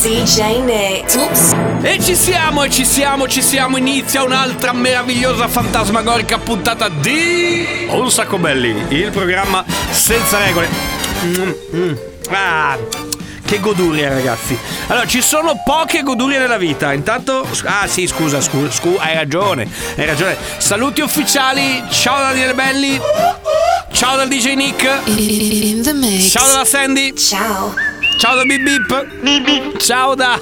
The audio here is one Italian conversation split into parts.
DJ Nick. Oops. E ci siamo, e ci siamo, ci siamo. Inizia un'altra meravigliosa fantasmagorica puntata di Un sacco belli, il programma senza regole. Mm, mm. Ah, che goduria, ragazzi. Allora, ci sono poche godurie nella vita. Intanto, ah sì, scusa, scusa, scusa, hai ragione, hai ragione. Saluti ufficiali. Ciao Daniele Belli. Ciao dal DJ Nick. In the mix. Ciao dalla Sandy. Ciao. Ciao da Bip Bip. Ciao da.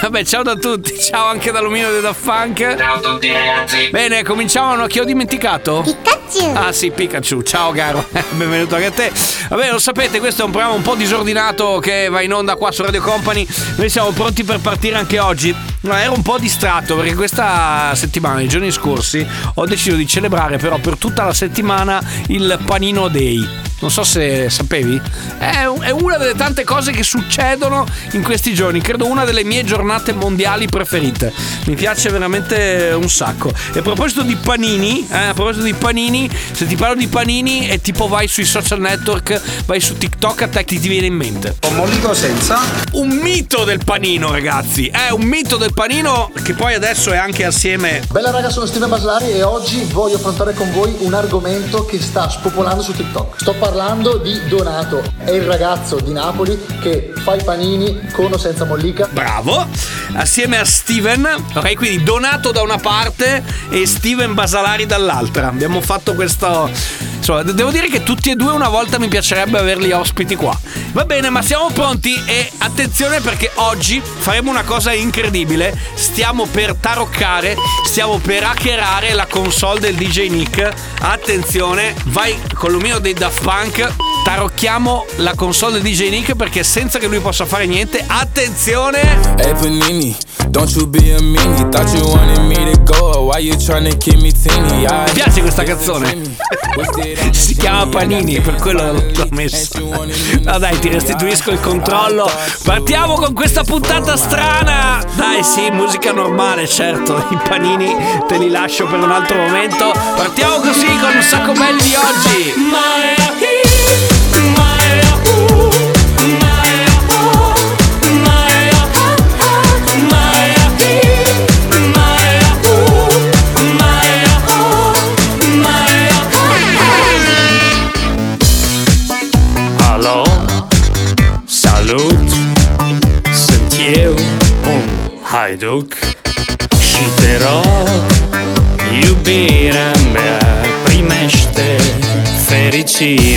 Vabbè, ciao da tutti. Ciao anche dall'omino di Daft Funk. Ciao a tutti ragazzi. Bene, cominciamo. Che ho dimenticato? Pikachu! Ah sì, Pikachu, ciao caro, benvenuto anche a te. Vabbè, lo sapete, questo è un programma un po' disordinato che va in onda qua su Radio Company. Noi siamo pronti per partire anche oggi. Ma ero un po' distratto perché questa settimana, i giorni scorsi, ho deciso di celebrare però per tutta la settimana il Panino Day. Non so se sapevi. È una delle tante cose che succedono in questi giorni. Credo una delle mie giornate mondiali preferite. Mi piace veramente un sacco. E a proposito di panini, eh, a proposito di panini, se ti parlo di panini e tipo vai sui social network, vai su TikTok, a te chi ti viene in mente? Mollico senza? Un mito del panino, ragazzi. È un mito del panino che poi adesso è anche assieme Bella raga, sono Steven Baslari e oggi voglio affrontare con voi un argomento che sta spopolando su TikTok. Sto parlando di Donato, è il ragazzo di Napoli che fa i panini con o senza mollica. Bravo! Assieme a Steven, ok? Quindi Donato da una parte e Steven Basalari dall'altra. Abbiamo fatto questo. Insomma, de- devo dire che tutti e due una volta mi piacerebbe averli ospiti qua. Va bene, ma siamo pronti e attenzione perché oggi faremo una cosa incredibile. Stiamo per taroccare, stiamo per hackerare la console del DJ Nick. Attenzione, vai con l'omino dei Daft Punk. Tarocchiamo la console del DJ Nick perché senza che lui possa fare niente, attenzione! Hey Panini, don't you be a meanie. Thought you wanted me to go, why you tryna keep me teeny? Mi piace questa canzone. Si chiama Panini, per quello l'ho messa. No dai, ti restituisco il controllo. Partiamo con questa puntata strana. Dai, sì, musica normale, certo. I panini te li lascio per un altro momento. Partiamo così con un sacco belli di oggi. Hallo, salut, sunt eu un haiduc Și te rog, iubirea mea Primește fericirea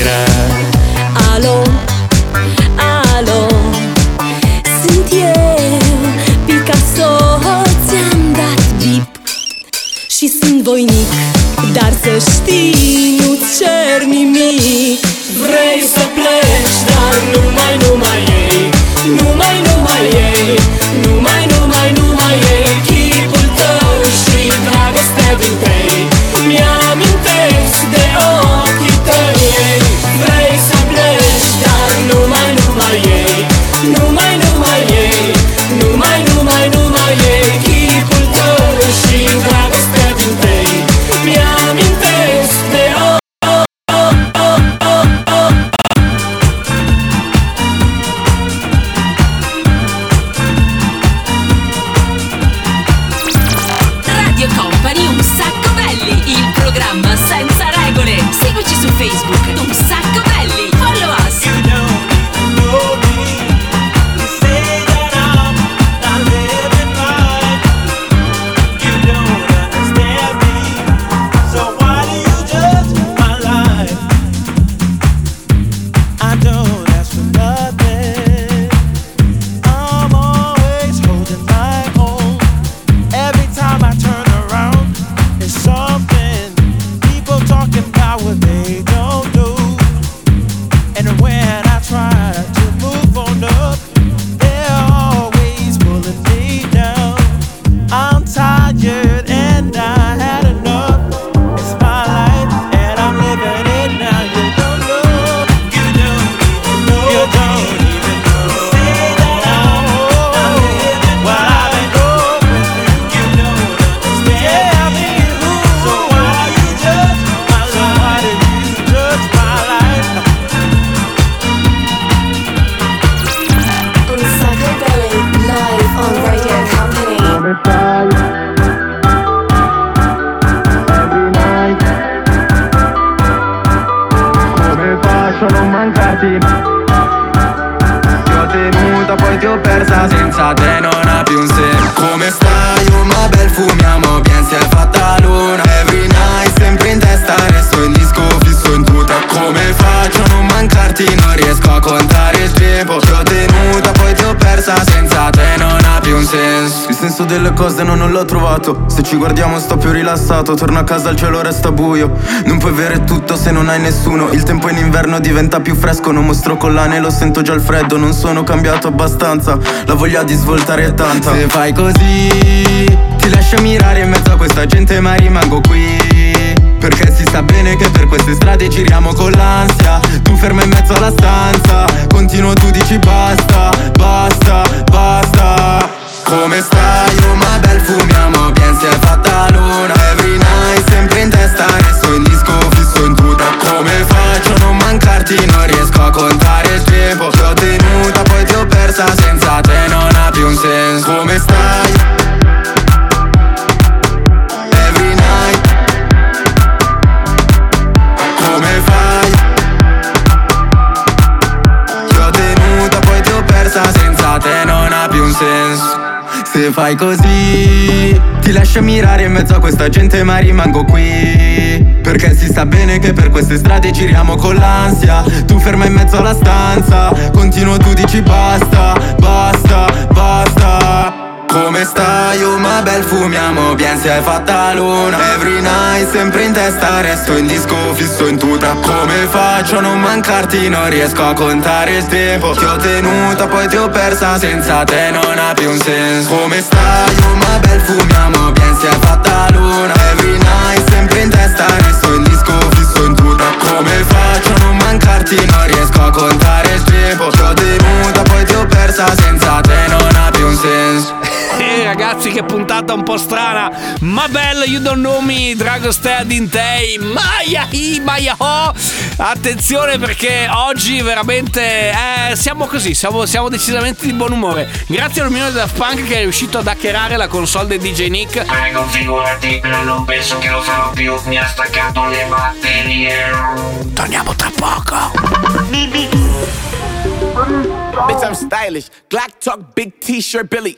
mancarti Ti ho tenuta poi ti ho persa Senza te non ha più un senso Come stai? Oh ma bel fumiamo Bien si è fatta luna. Every night sempre in testa Resto in disco fisso in tuta. Come faccio a non mancarti? Non riesco a contare il tempo. Ti ho tenuta poi ti ho persa Senza te non ha più un senso. Il senso delle cose no, non l'ho trovato. Se ci guardiamo sto più rilassato. Torno a casa il cielo resta buio. Non puoi avere tutto se non hai nessuno. Il tempo in inverno diventa più fresco. Non mostro collane lo sento già il freddo. Non sono cambiato abbastanza. La voglia di svoltare è tanta. Se fai così Ti lascio mirare in mezzo a questa gente ma rimango qui. Perché si sa bene che per queste strade giriamo con l'ansia. Tu ferma in mezzo alla stanza. Continuo tu dici basta, basta, basta Come stai? Oh ma bel fumiamo Bien si è fatta luna Every night sempre in testa Resto in disco fisso in tuta Come faccio a non mancarti? Non riesco a contare il tempo Ti ho tenuta poi ti ho persa Senza te non ha più un senso Come stai? Fai così. Ti lascio mirare in mezzo a questa gente ma rimango qui. Perché si sa bene che per queste strade giriamo con l'ansia. Tu ferma in mezzo alla stanza Continuo tu dici basta, basta, basta come stai? Oh ma bel fumiamo Bien si è fatta luna Every night sempre in testa Resto in disco fisso in tuta Come faccio a non mancarti? Non riesco a contare il tempo Ti ho tenuta poi ti ho persa Senza te non ha più un senso Come stai? Oh ma bel fumiamo Bien si è fatta luna Every night sempre in testa Resto in disco fisso in tuta Come faccio a non mancarti? Non riesco a contare il tempo Ti ho tenuta poi ti ho persa Senza te non ha più un senso Eh, ragazzi, che puntata un po' strana. Ma bello, you don't know me, Dragostead in Tei. Maya hi, Maya ho. Attenzione perché oggi veramente eh, siamo così, siamo, siamo decisamente di buon umore. Grazie al mio Daft Punk che è riuscito ad hackerare la console del DJ Nick. Prego, figurati, però non penso che lo farò più. Mi ha staccato le batterie. Torniamo tra poco. Bitch, I'm stylish. Glock talk, big t-shirt, Billy.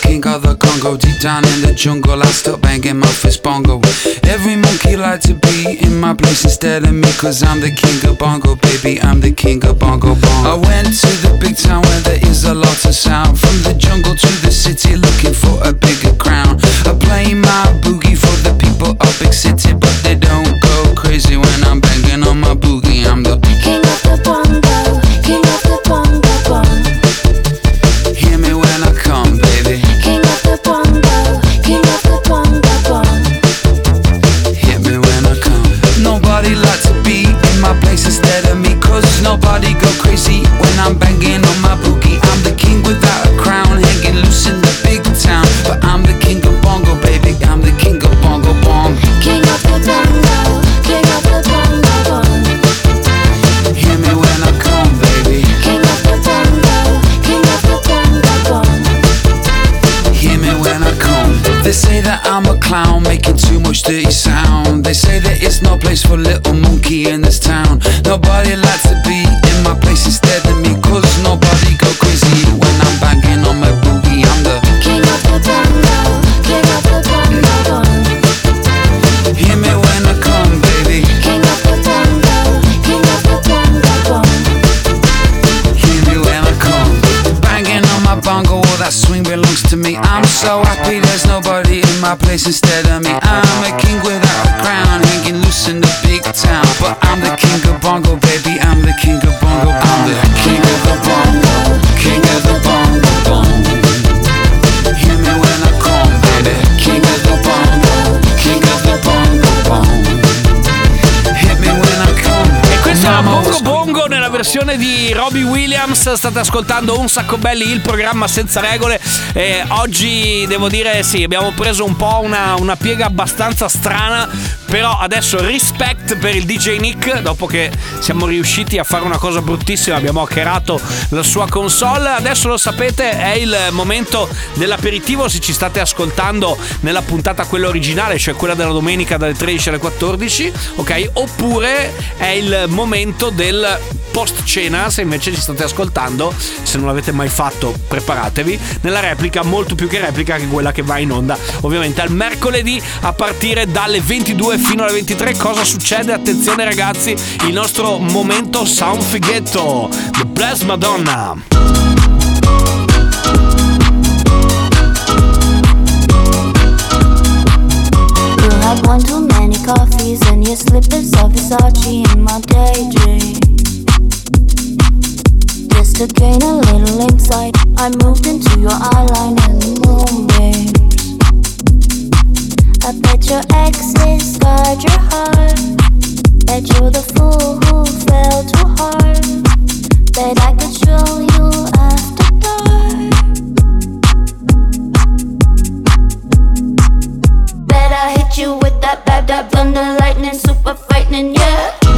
King of the Congo. Deep down in the jungle, I still banging my fist bongo. Every monkey like to be in my place instead of me, cause I'm the king of bongo, baby. I'm the king of bongo bongo. I went to the big town where there is a lot of sound. From the jungle to the city, looking for a bigger crown. I play my boogie for the people of big city, but they don't go crazy when I'm banging on my boogie. I'm the King of the bongo, I'm banging on my boogie. They say that I'm a clown, making too much dirty sound. They say that it's no place for little monkey in this town. Nobody likes to be in my place instead of me, cause nobody go crazy when I'm banging on my my place instead of me. I'm a king without a crown, hanging loose in the big town. But I'm the king of bongo, baby. Versione di Robbie Williams. State ascoltando un sacco belli il programma senza regole. E oggi devo dire sì, abbiamo preso un po' una, una piega abbastanza strana. Però adesso respect per il DJ Nick. Dopo che siamo riusciti a fare una cosa bruttissima, abbiamo hackerato la sua console. Adesso lo sapete, è il momento dell'aperitivo. Se ci state ascoltando nella puntata quella originale, cioè quella della domenica dalle 13 alle 14, ok? Oppure è il momento del post cena, se invece ci state ascoltando, se non l'avete mai fatto, preparatevi nella replica, molto più che replica che quella che va in onda, ovviamente al mercoledì a partire dalle 22 fino alle 23. Cosa succede? Attenzione ragazzi, il nostro momento sound fighetto, The Bless Madonna. You had one too many coffees and your slippers of Versace in my daydream. To gain a little insight, I moved into your eyeline and moonbeams. I bet your exes scarred your heart. Bet you're the fool who fell too hard. Bet I could show you after dark. Bet I hit you with that bad, that thunder, lightning, super frightening, yeah.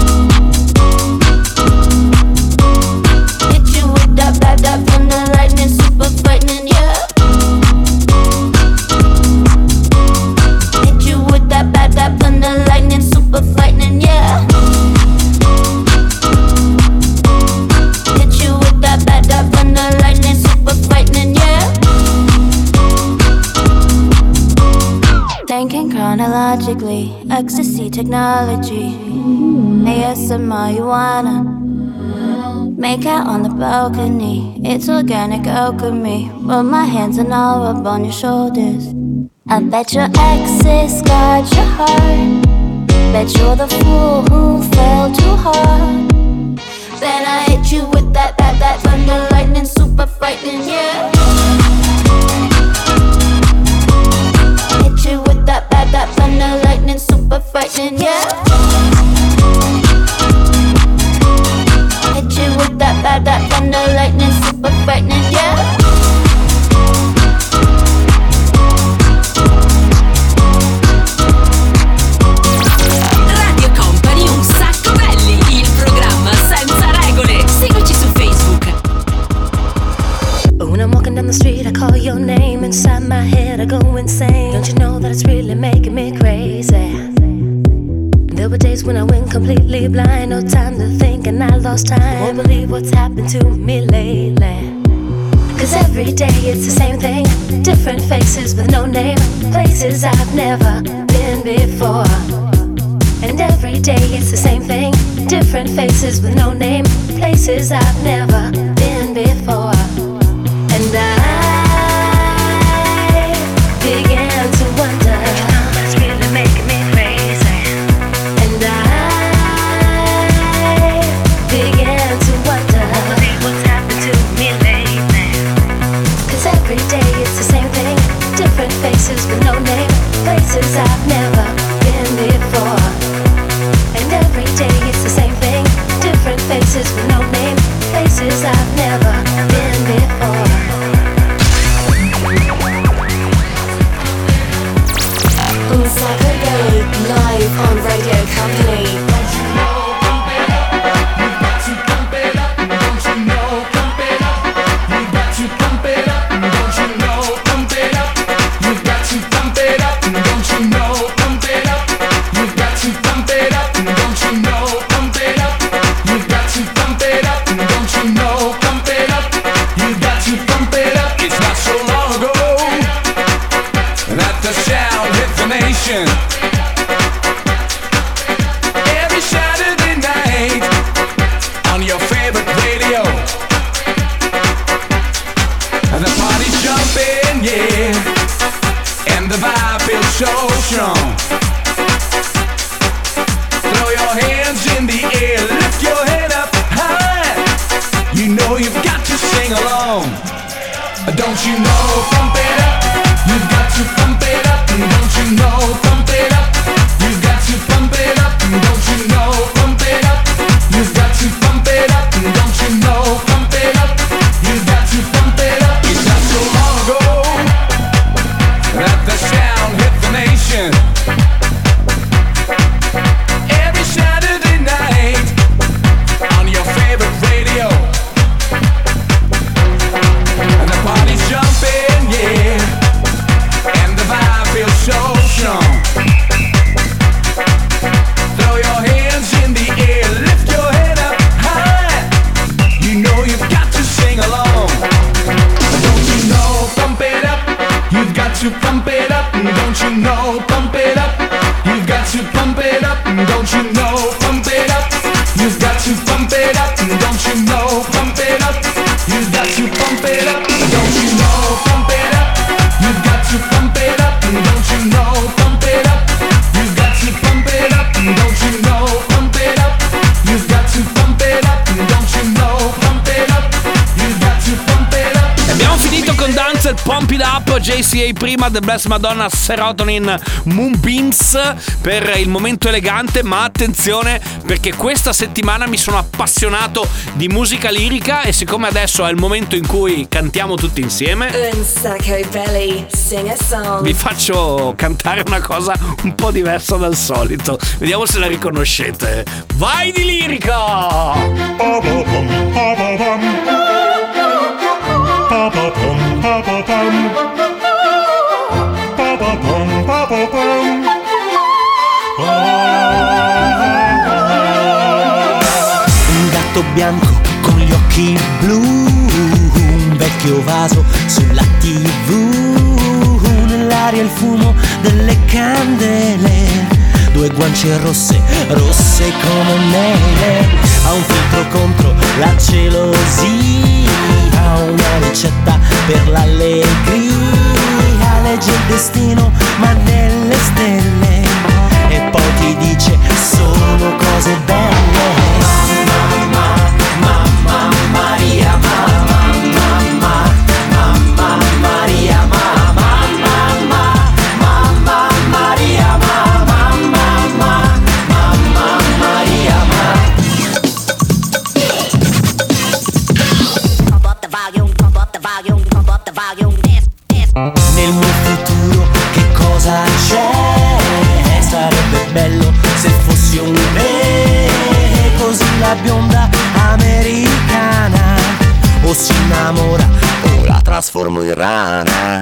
Thinking chronologically, ecstasy technology. ASM marijuana. Make out on the balcony. It's organic alchemy. Rub my hands and I'll rub on your shoulders. I bet your exes got your heart. Bet you're the fool who fell too hard. Then I hit you with that, that, that thunder, lightning, super frightening, yeah. That thunder, lightning, super frightening, yeah. When I went completely blind, no time to think, and I lost time. Won't believe what's happened to me lately. Cause every day it's the same thing. Different faces with no name. Places I've never been before. And every day it's the same thing. Different faces with no name. Places I've never strong. Throw your hands in the air, lift your head up high. You know you've got to sing along. Don't you know, pump it up. You've got to Dance Pump It Up, JCA prima, The Bless Madonna, Serotonin, Moonbeams per il momento elegante, ma attenzione perché questa settimana mi sono appassionato di musica lirica e siccome adesso è il momento in cui cantiamo tutti insieme, belly, sing a song. vi faccio cantare una cosa un po' diversa dal solito. Vediamo se la riconoscete. Vai di lirica! Gatto bianco con gli occhi blu, un vecchio vaso sulla tv, nell'aria il fumo delle candele, due guance rosse, rosse come mele, ha un filtro contro la gelosia, una ricetta per l'allegria, legge il destino ma nelle stelle e poi ti dice sono cose belle. Rana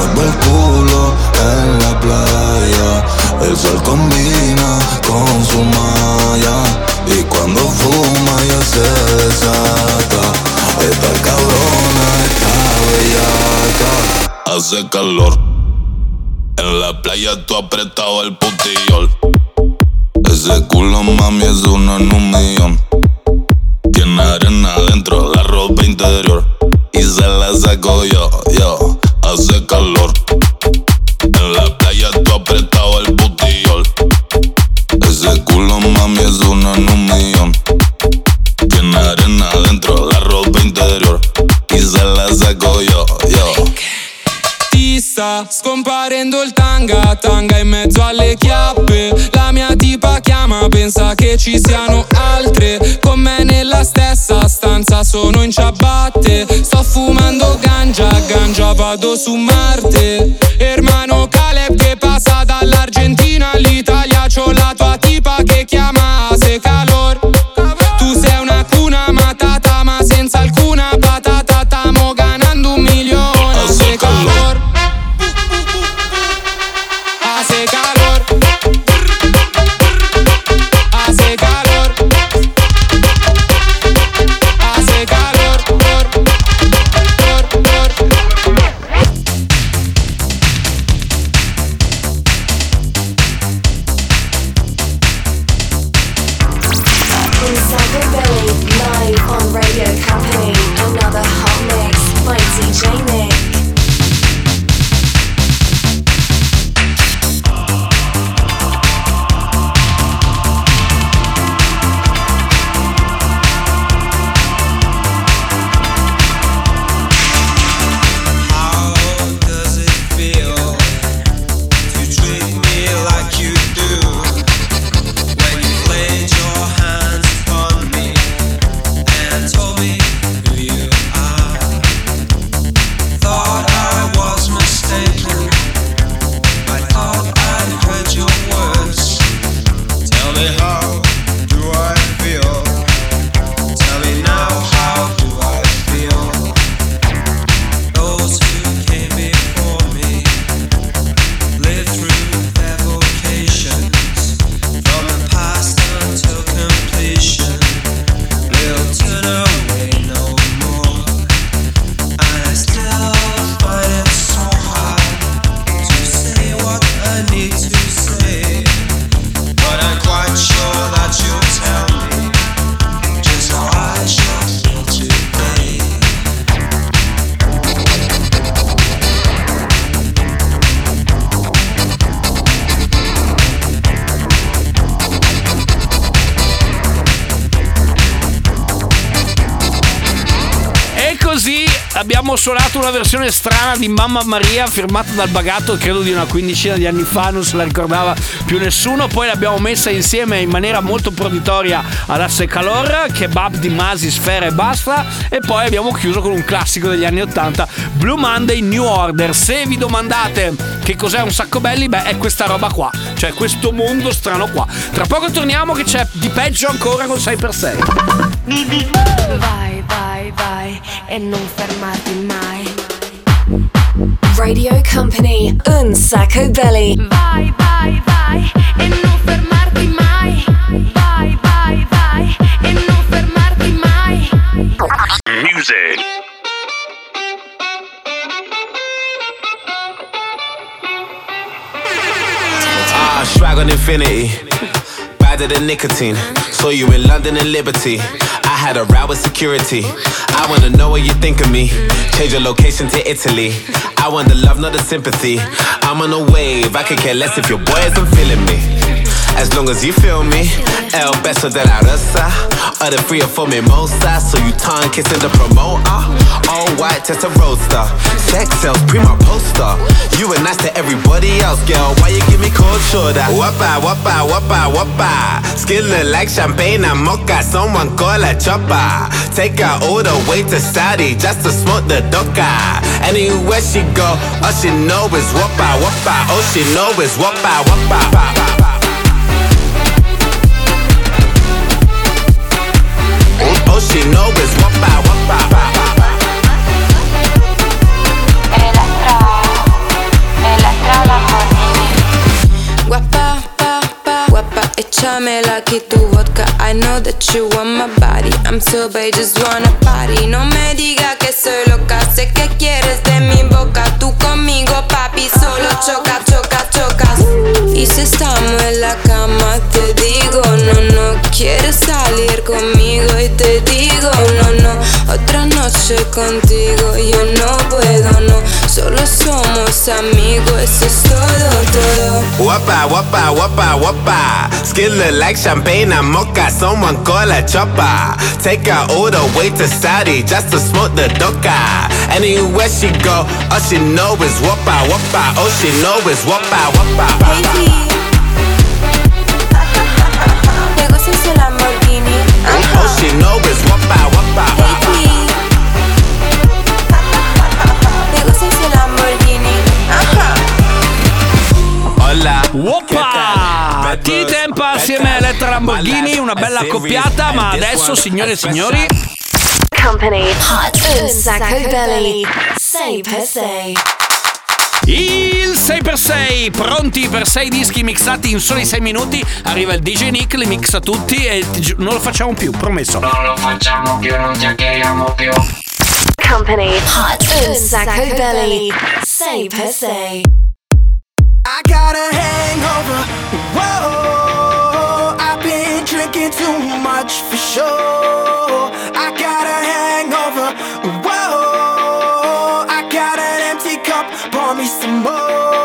Mueve el culo en la playa. El sol combina con su malla. Y cuando fuma ya se desata. Esta cabrona está bellaca. Hace calor. En la playa tú apretado el putillol. Ese culo mami es uno en un millón. Tiene arena dentro, la ropa interior. Y se la saco yo, yo. Calor. En la playa tú apretado el putillol. Ese culo mami es uno en un millón. Tiene arena dentro, la ropa interior. Y se la saco yo, yo. Ti sta scomparendo il tanga, tanga in mezzo alle chiappe. La mia tipa chiama, pensa che ci siano altre. Con me nella stessa stanza sono in ciabatte. Sto fumando ganja, ganja vado su Marte. Hermano Caleb che passa dall'Argentina all'Italia. C'ho la tua tipa che chiama suonato una versione strana di Mamma Maria firmata dal bagato, credo di una quindicina di anni fa, non se la ricordava più nessuno. Poi l'abbiamo messa insieme in maniera molto proditoria ad Asse Calor, Kebab di Masi, Sfera e basta. E poi abbiamo chiuso con un classico degli anni 80, Blue Monday New Order. Se vi domandate che cos'è un sacco belli, beh, è questa roba qua, cioè questo mondo strano qua. Tra poco torniamo che c'è di peggio ancora con 6x6. Vai, vai, vai e non fermarti mai. Radio Company, un sacco belli. Vai, vai, vai e non fermarti mai. Vai, vai, vai e non fermarti mai. Music. Swag on infinity. Badder than nicotine. Saw you in London and Liberty. I had a row with security. I wanna know what you think of me. Change your location to Italy. I want the love, not the sympathy. I'm on a wave. I could care less if your boy isn't feeling me. As long as you feel me, El beso de la rosa. Or the free or for mimosa. So you tongue kissing the promoter. All white, test a roadster. Sex sells, prima poster. You were nice to everybody else, girl. Why you give me cold shoulder? Wappa, wappa, wappa, wappa. Skin look like champagne and mocha. Someone call a chopper. Take her all the way to Saudi just to smoke the doka. Anywhere she go, all she know is wappa, wappa. All she know is wappa, wappa. All she know is wappa, wappa. Guapa, pa, pa, guapa, échame aquí tu vodka. I know that you want my body. I'm sober, I just wanna party. No me diga que soy loca, sé que quieres de mi boca. Tú conmigo, papi, solo choca, choca, chocas. Y si estamos en la cama, te digo, no, no quieres salir conmigo. Noche contigo. Yo no puedo, no, solo somos amigos, eso es todo, todo. Wappa, wappa, wappa, wappa. Skin look like champagne and mocha. Someone call a chopper. Take her all the way to Saudi just to smoke the doka. Anywhere she go, all she know is wappa, wappa. All she know is. ¿Te gusta ese Lamborghini? All she know is wappa, wappa. ¿Te Woppa! T-Tempa assieme a Elettra Lamborghini, una bella accoppiata, ma adesso, signore e signori, Company, un sacco belli. Sei per sei. il 6x6, pronti per 6 dischi mixati in soli 6 minuti. Arriva il DJ Nick, li mixa tutti e non lo facciamo più, promesso. Non lo facciamo più, non chiacchieriamo più. Company, un sacco belli. Sei per sei. I got a hangover. Whoa, I've been drinking too much for sure. I got a hangover. Whoa, I got an empty cup. Pour me some more.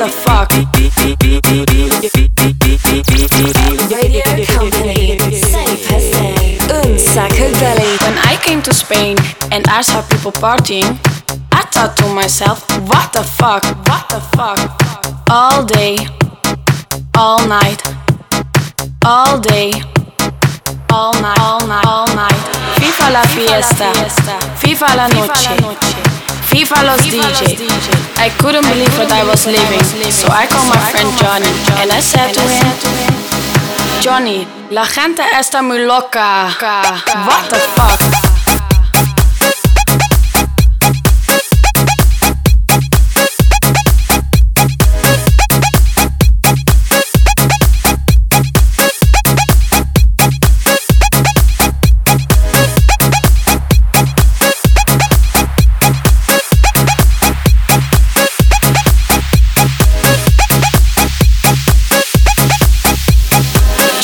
The fuck? Radio Company, safe as day. Un sacco belly. When I came to Spain and I saw people partying, I thought to myself, what the fuck? What the fuck? All day, all night, all day, all night, all night, all night. FIFA la fiesta, FIFA la noche, FIFA los DJ. I couldn't believe what I was living, so I called my friend Johnny and I said to him, Johnny, la gente está muy loca. What the fuck?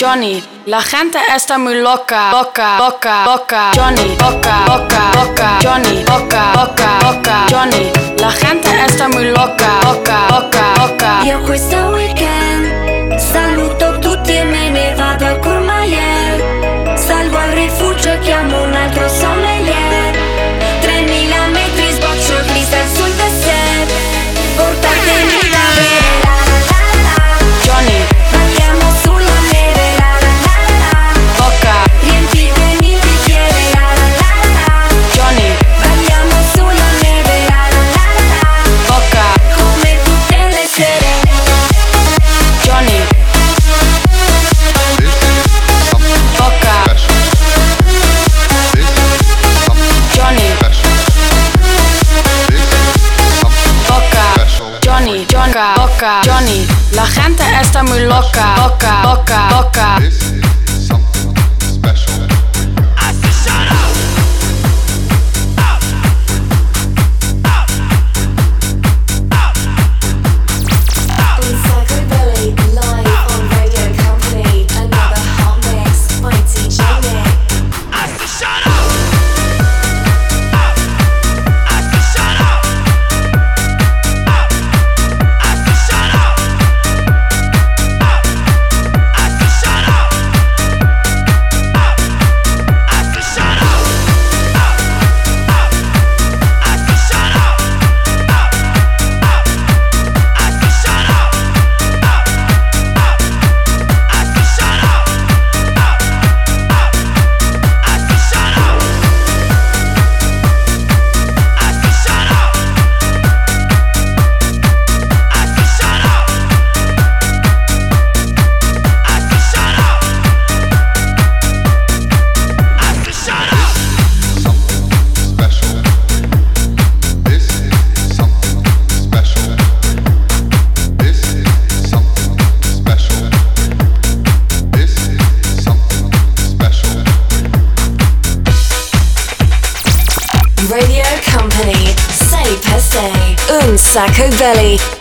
Johnny, la gente está muy loca, loca, loca, loca. Johnny, loca, loca, loca. Johnny, loca, loca, loca. Johnny, la gente está muy loca, loca, loca, loca. Loca, loca, loca, sacco belly.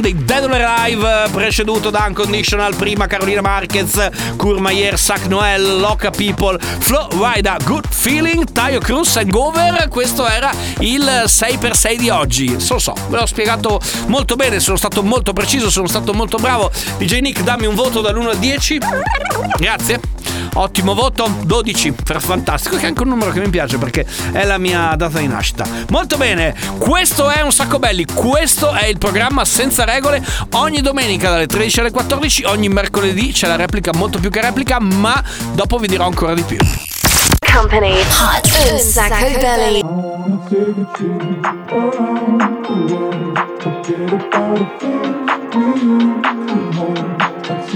Round di Dead or Alive, preceduto da Unconditional, prima Carolina Marquez, Kurmayer, Sac Noel, Loca People, Flo Rida, Good Feeling, Tayo Cruz and Gover. Questo era il 6x6 di oggi. So, so, ve l'ho spiegato molto bene, sono stato molto preciso, sono stato molto bravo. DJ Nick, dammi un voto dall'1 al 10. Grazie. Ottimo voto, 12, per fantastico, che è anche un numero che mi piace perché è la mia data di nascita. Molto bene, questo è un sacco belli, questo è il programma senza regole, ogni domenica dalle 13 alle 14, ogni mercoledì c'è la replica molto più che replica, ma dopo vi dirò ancora di più. Company. Hot un sacco belly.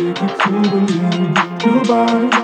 Staying up and it's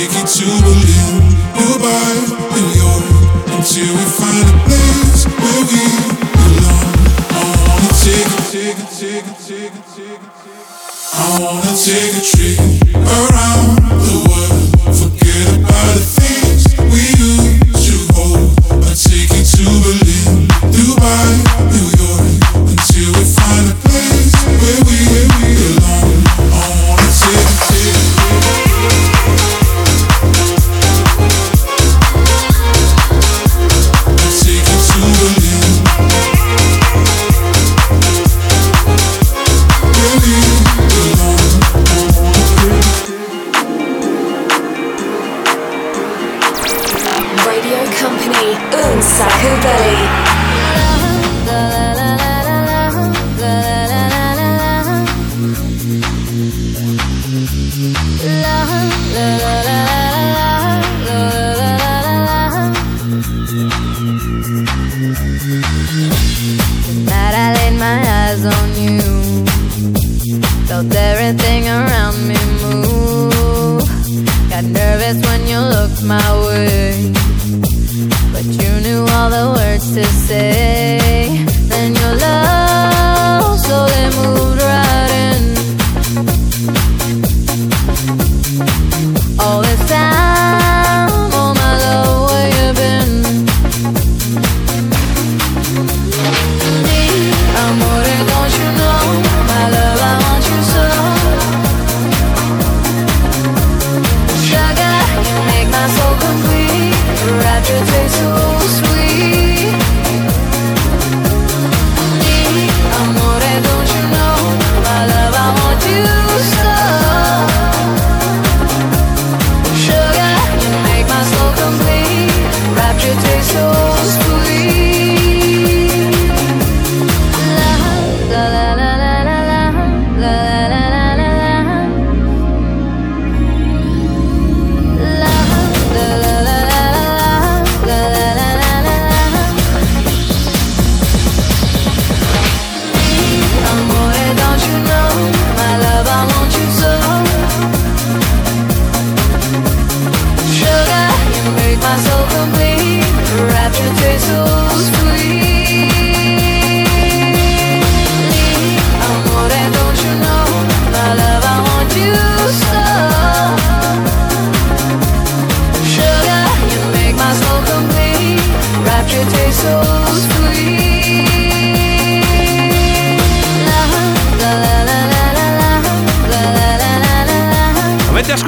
take you to Berlin, Dubai, New York, until we find a place where we belong. I wanna take take take take take it. I wanna take a trip around the world.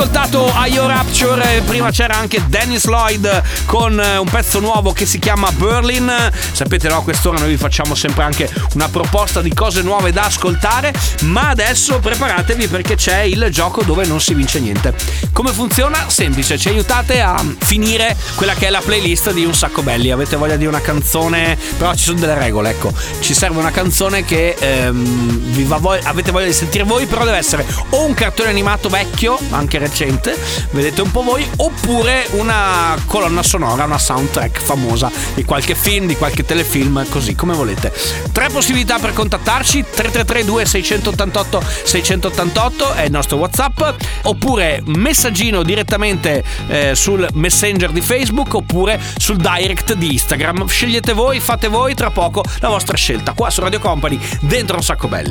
Ascoltato I Your Rapture prima c'era anche Dennis Lloyd con eh, un pezzo nuovo che si chiama Berlin. Sapete no, a quest'ora noi vi facciamo sempre anche una proposta di cose nuove da ascoltare, ma adesso preparatevi perché c'è il gioco dove non si vince niente. Come funziona? Semplice, ci aiutate a finire quella che è la playlist di Un Sacco Belli. Avete voglia di una canzone, però ci sono delle regole, ecco. Ci serve una canzone che ehm, voglia- avete voglia di sentire voi, però deve essere o un cartone animato vecchio, anche recente, vedete un po' voi, oppure una colonna sonora, una soundtrack famosa di qualche film, di qualche telefilm, così come volete. Tre possibilità per contattarci: 333 2688 688 è il nostro WhatsApp, oppure messaggino direttamente eh, sul Messenger di Facebook oppure sul direct di Instagram. Scegliete voi, fate voi, tra poco la vostra scelta. Qua su Radio Company, dentro un sacco belli.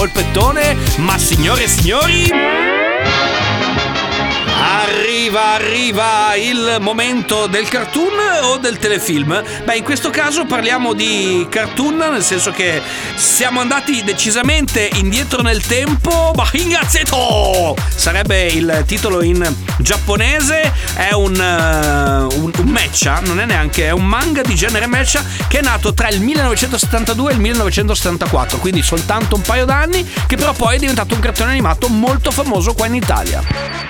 Polpettone. Ma signore e signori. Arriva, arriva il momento del cartoon o del telefilm? Beh, in questo caso parliamo di cartoon, nel senso che siamo andati decisamente indietro nel tempo. Bahingazzeto! Sarebbe il titolo in giapponese. È un, eh, un, un mecha, non è neanche, è un manga di genere mecha che è nato tra il 1972 e il 1974, quindi soltanto un paio d'anni, che però poi è diventato un cartone animato molto famoso qua in Italia.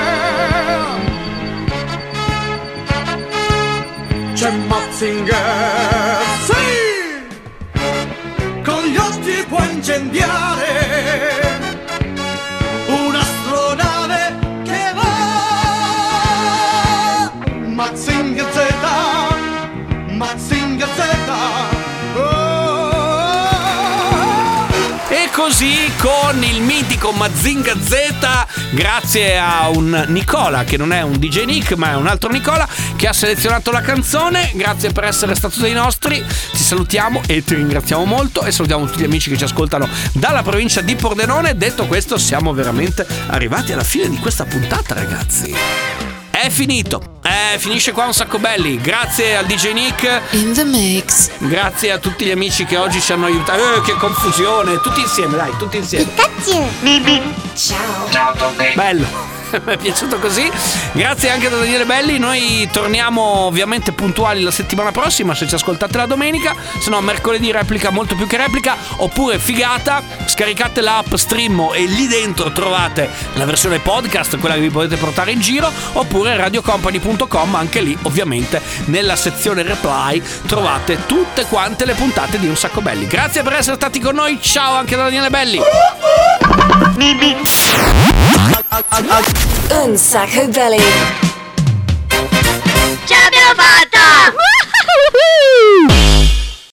Matzinger, sì! Con gli occhi può incendiare un'astronave che va. Matzinger Z, Matzinger Z. E così con il mitico Mazinga Z, grazie a un Nicola, che non è un DJ Nick, ma è un altro Nicola, che ha selezionato la canzone. Grazie per essere stato dei nostri. Ti salutiamo e ti ringraziamo molto. E salutiamo tutti gli amici che ci ascoltano dalla provincia di Pordenone. Detto questo, siamo veramente arrivati alla fine di questa puntata, ragazzi. È finito. Eh, finisce qua un sacco belli. Grazie al DJ Nick. In the mix. Grazie a tutti gli amici che oggi ci hanno aiutato. Eh, che confusione. Tutti insieme, dai, tutti insieme. Ciao. Ciao. Bello. Mi è piaciuto così. Grazie anche da Daniele Belli. Noi torniamo ovviamente puntuali la settimana prossima. Se ci ascoltate la domenica, se no mercoledì replica molto più che replica. Oppure figata, scaricate l'app Streammo e lì dentro trovate la versione podcast, quella che vi potete portare in giro. Oppure radiocompany.com, anche lì ovviamente nella sezione reply trovate tutte quante le puntate di Un Sacco Belli. Grazie per essere stati con noi. Ciao anche da Daniele Belli. Un sacco belli. Ce l'abbiamo fatta!